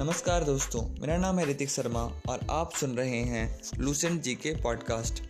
नमस्कार दोस्तों, मेरा नाम है ऋतिक शर्मा और आप सुन रहे हैं लूसेंट जी के पॉडकास्ट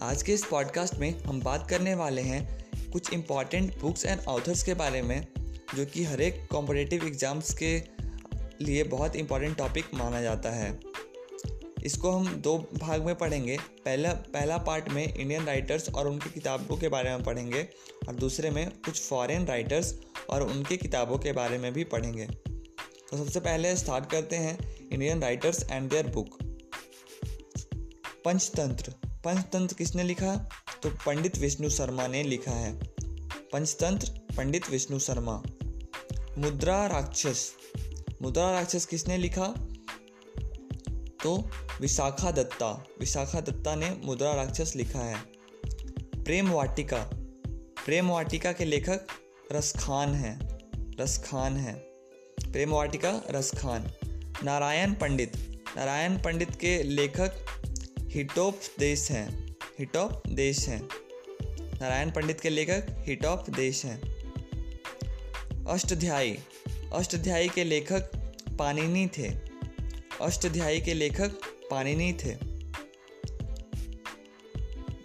आज के इस पॉडकास्ट में हम बात करने वाले हैं कुछ इंपॉर्टेंट बुक्स एंड ऑथर्स के बारे में, जो कि हर एक कॉम्पिटेटिव एग्ज़ाम्स के लिए बहुत इंपॉर्टेंट टॉपिक माना जाता है। इसको हम दो भाग में पढ़ेंगे। पहला पहला पार्ट में इंडियन राइटर्स और उनकी किताबों के बारे में पढ़ेंगे और दूसरे में कुछ फॉरेन राइटर्स और उनके किताबों के बारे में भी पढ़ेंगे। तो सबसे पहले स्टार्ट करते हैं Indian writers and their book Panchatantra. Panchatantra किसने लिखा? तो पंडित विष्णु शर्मा ने लिखा है। पंचतंत्र, पंडित विष्णु शर्मा। मुद्रा राक्षस। मुद्रा राक्षस किसने लिखा? तो विशाखा दत्ता। विशाखा दत्ता ने मुद्रा राक्षस लिखा है। प्रेम वाटिका। प्रेम वाटिका के लेखक रसखान हैं। रसखान हैं। प्रेम वाटिका रसखान। नारायण पंडित। नारायण पंडित के लेखक हिटोप देश हैं। हिटोप देश हैं। नारायण पंडित के लेखक हिटोप देश हैं। अष्टध्यायी। अष्टध्यायी के लेखक पानिनी थे। अष्टध्यायी के लेखक पानिनी थे।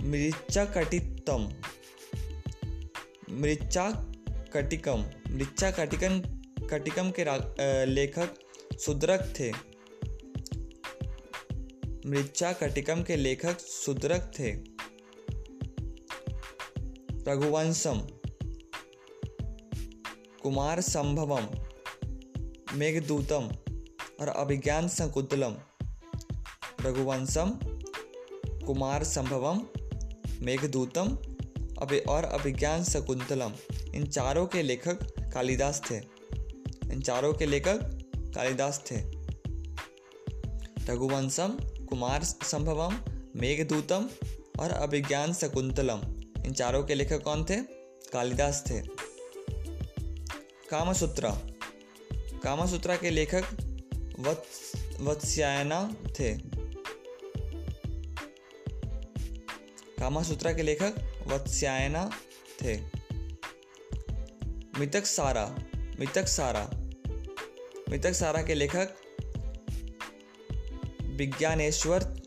मृचा कटितम मृचा कटिकम मृचा कटिकन कटिकम के लेखक सुद्रक थे। मृचा कटिकम के लेखक सुद्रक थे। रघुवंशम, कुमार संभवम, मेघदूतम और अभिज्ञान संकुतलम। रघुवंशम, कुमार संभवम, मेघदूतम, अभि, और अभिज्ञान शकुंतलम इन चारों के लेखक कालिदास थे। इन चारों के लेखक कालिदास थे। रघुवंशम, कुमार संभवम, मेघदूतम और अभिज्ञान शकुंतलम। इन चारों के लेखक कौन थे? कालिदास थे। कामसूत्रा। कामसूत्रा के लेखक वत्स्यायना थे। कामासूत्रा के लेखक वत्स्यायना थे। मितक सारा मितक सारा। मितक सारा के लेखक विज्ञानेश्वर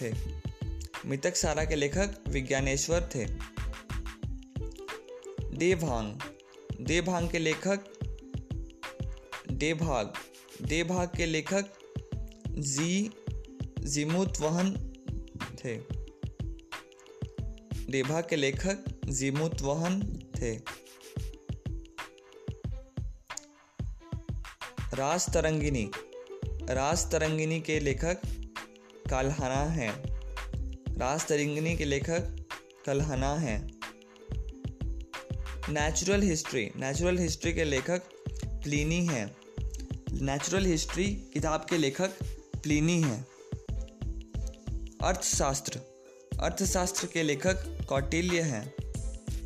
थे। मृतक सारा के लेखक विज्ञानेश्वर थे। देभांग देभांग के लेखक देभाग देभाग के लेखक जी जिमुत वहन थे। देभाग के लेखक जिमुत वहन थे। राज तरंगिनी। रास तरंगिनी के लेखक काल्हना हैं। रास तरंगिनी के लेखक कलहना हैं। नेचुरल हिस्ट्री नेचुरल हिस्ट्री के लेखक प्लीनी हैं। नेचुरल हिस्ट्री किताब के लेखक प्लीनी हैं। अर्थशास्त्र। अर्थशास्त्र के लेखक कौटिल्य हैं।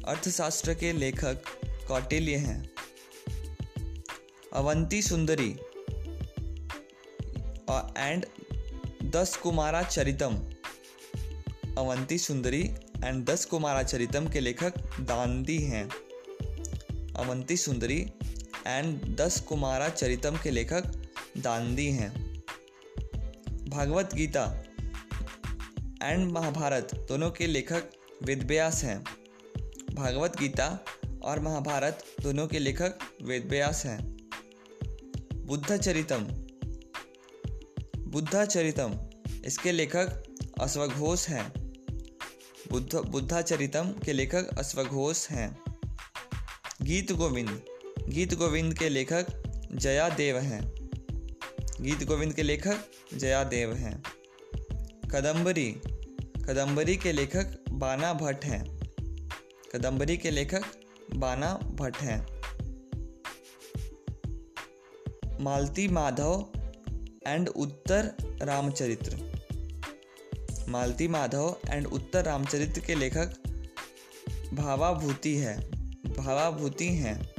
अर्थशास्त्र के लेखक कौटिल्य हैं। अवंती सुंदरी एंड दस कुमारा चरितम। अवंती सुंदरी एंड दस कुमारा चरितम के लेखक दांदी हैं। अवंती सुंदरी एंड दस कुमारा चरितम के लेखक दांदी हैं। भागवत गीता एंड महाभारत दोनों के लेखक वेदव्यास हैं। भागवत गीता और महाभारत दोनों के लेखक वेदव्यास हैं। बुद्ध चरितम बुद्धा इसके लेखक अश्वघोष हैं। बुद्ध, बुद्धाचरितम के लेखक अश्वघोष हैं। गीत गोविंद। गीत गोविंद के लेखक जया देव हैं। गीत गोविंद के लेखक जया देव हैं। कदम्बरी। कदम्बरी के लेखक बाना भट्ट हैं। कदम्बरी के लेखक बाना भट्ट हैं। मालती माधव एंड उत्तर रामचरित्र। मालती माधव एंड उत्तर रामचरित्र के लेखक भावाभूति है। भावाभूति हैं।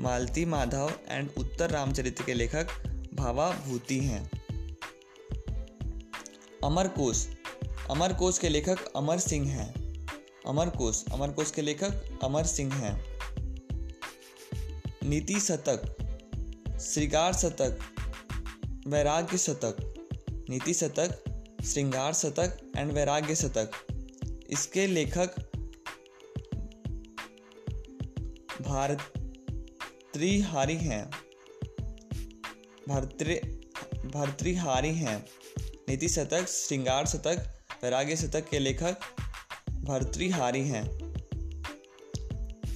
मालती माधव एंड उत्तर रामचरित्र के लेखक भावाभूति हैं। अमर कोश। अमर कोश के लेखक अमर सिंह हैं। अमर कोश। अमर कोश के लेखक अमर सिंह हैं। नीति शतक श्रृगार शतक, वैराग्य शतक, नीति शतक, श्रृंगार शतक एंड वैराग्य शतक। इसके लेखक भारतृहारी हैं। भर्तृ, भर्तृहारी हैं। नीति शतक, श्रृंगार शतक, वैराग्य शतक के लेखक भर्तृहारी हैं।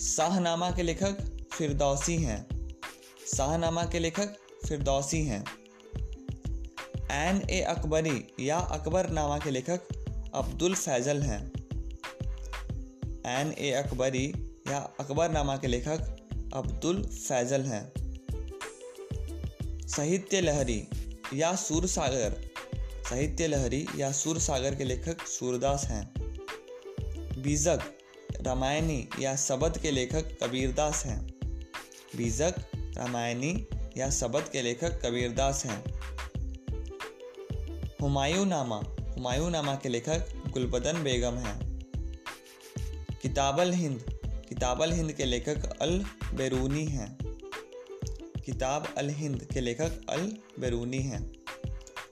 शाहनामा के लेखक फिरदौसी हैं। शाहनामा के लेखक फिरदौसी हैं। एन ए अकबरी या अकबर नामा के लेखक अब्दुल फैजल हैं। एन ए अकबरी या अकबर नामा के लेखक अब्दुल फैजल हैं। साहित्य लहरी या सूर सागर साहित्य लहरी या सूरसागर के लेखक सूरदास हैं। बीजक, रामायणी या शबद के लेखक कबीरदास हैं। बीजक रामायणी या शबद के लेखक कबीरदास हैं। हुमायूं नामा हुमायूं नामा के लेखक गुलबदन बेगम हैं। किताबल हिंद किताबल हिंद के लेखक अल बेरूनी हैं। किताब अल हिंद के लेखक अल बेरूनी हैं।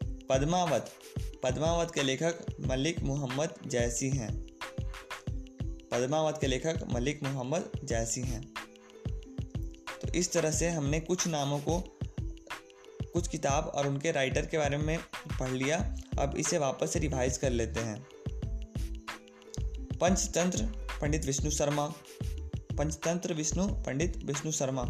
पद्मावत पद्मावत के लेखक मलिक मोहम्मद जैसी हैं। पद्मावत के लेखक मलिक मोहम्मद जैसी हैं। इस तरह से हमने कुछ नामों को, कुछ किताब और उनके राइटर के बारे में पढ़ लिया। अब इसे वापस से रिवाइज कर लेते हैं। पंचतंत्र, पंडित विष्णु शर्मा। पंचतंत्र, विष्णु, पंडित विष्णु शर्मा।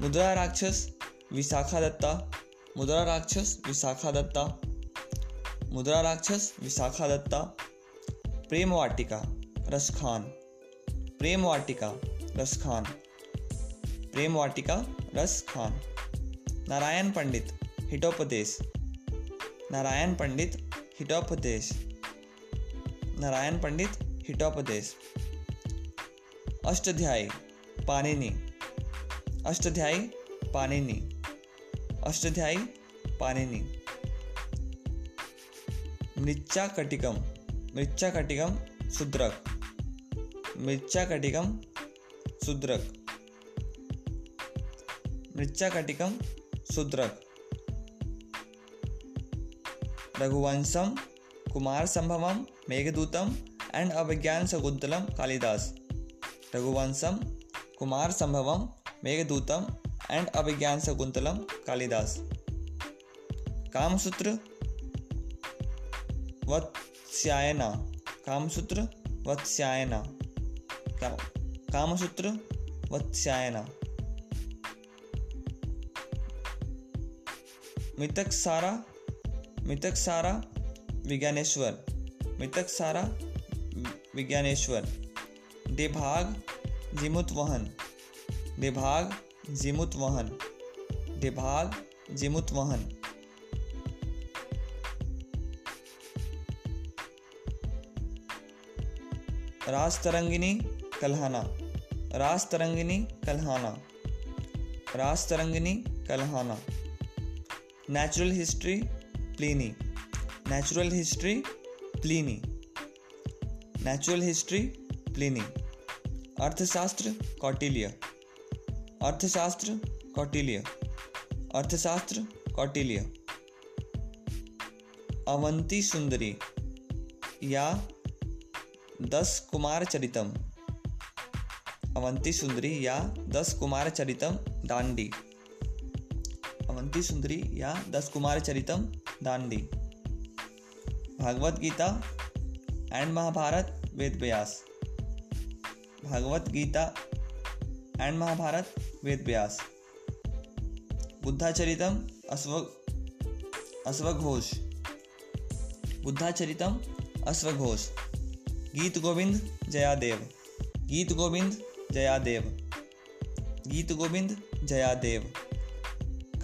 मुद्रा राक्षस, विशाखा दत्ता। मुद्रा राक्षस, विशाखा दत्ता। मुद्रा राक्षस, विशाखा दत्ता। प्रेम वाटिका रसखान प्रेम वाटिका रसखान प्रेम वाटिका रस Khan. Narayan Pandit Hitopadesha Narayan Pandit Hitopadesha Narayan Pandit Hitopadesha Ashtadhyayi Panini Ashtadhyayi Panini Ashtadhyayi Panini Mrichchhakatikam Mrichchhakatikam Shudraka Mrichchhakatikam Shudraka Mrichchhakatikam Shudraka Raghuvamsham Kumar संभवम Meghadutam and Abhijnana Shakuntalam, Kalidas. Raghuvamsham Kumar संभवम Meghadutam and Abhijnana Shakuntalam, Kalidas. Kamasutra, Vatsyayana. Kamasutra Vatsyayana. Kamasutra, Vatsyayan. Mitakshara मितक सारा, विज्ञानेश्वर। मितक सारा, विज्ञानेश्वर। देभाग, जिमुत वहन। देभाग, जिमुत वहन। देभाग, जिमुत वहन। रास Tarangini, Kalhana. Ras Tarangini, Kalhana. Ras Tarangini, Kalhana. Natural history Pliny natural history Pliny natural history Pliny Arthashastra Kautilya Arthashastra Kautilya अर्थशास्त्र कौटिल्य अवंती सुंदरी या दस कुमार चरितम अवंती सुंदरी या दस कुमार चरितम दांडी अवंती सुंदरी या Dashakumaracharitam Dandi Bhagavad Gita and Mahabharata Ved Vyas. Bhagavad Gita and Mahabharata Ved Vyas. Buddhacharitam Ashva अश्वघोष। बुद्धाचरितम अश्वघोष। गीत गोविंद जयादेव। गीत गोविंद जयादेव। गीत गोविंद जयादेव।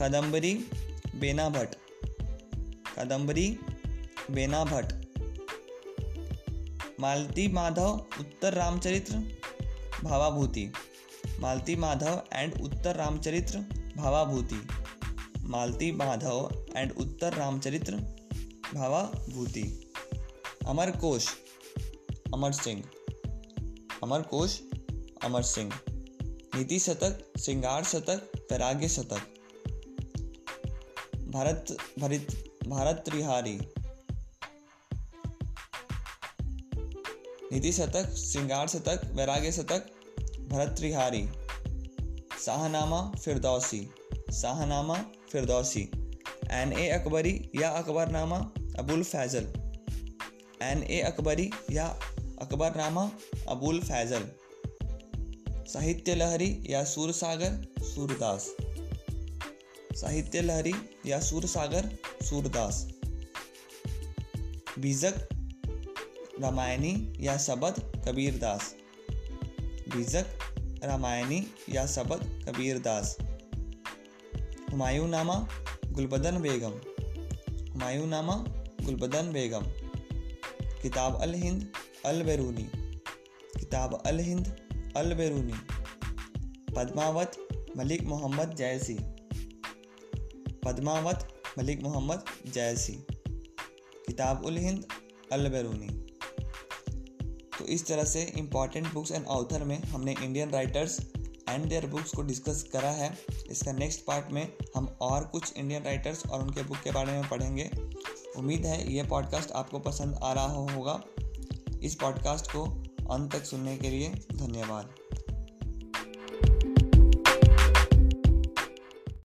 कादम्बरी बेना भट्ट कादम्बरी बेना भट्ट मालती माधव, उत्तर रामचरित्र, भावाभूति। मालती माधव एंड उत्तर रामचरित्र, भावाभूति। मालती माधव एंड उत्तर रामचरित्र, भावाभूति। अमर कोश, अमर सिंह। अमर कोश, अमर सिंह। नीति शतक, श्रृंगार शतक वैराग्य शतक। भारत, भरित, भारत त्रिहारी। नीति शतक, Shringar Shatak, Vairagya Shatak, Bharat Trihari. Shahnama, Firdausi. Shahnama, Firdausi. Ain e Akbari, या अकबरनामा, अबुल फैजल। एन ए अकबरी, या अकबरनामा, अबुल फैजल। साहित्य लहरी, या सूरसागर, सूरदास। साहित्य लहरी या सूरसागर, सूरदास। बीजक, रामायणी या शबद कबीरदास। बीजक, रामायणी या शबद कबीरदास। हुमायूं नामा गुलबदन बेगम। हुमायूं नामा गुलबदन बेगम। किताब अल हिंद, अल बैरूनी। किताब अल हिंद, अल बैरूनी। पद्मावत, मलिक मोहम्मद जैसी। पद्मावत, मलिक मोहम्मद जैसी। किताब उल हिंद, अल बैरूनी। तो इस तरह से इंपॉर्टेंट बुक्स एंड ऑथर में हमने Indian writers and their books को डिस्कस करा है। इसका नेक्स्ट पार्ट में हम और कुछ इंडियन राइटर्स और उनके बुक के बारे में पढ़ेंगे। उम्मीद है ये पॉडकास्ट आपको पसंद आ रहा होगा। इस पॉडकास्ट को अंत तक सुनने के लिए धन्यवाद।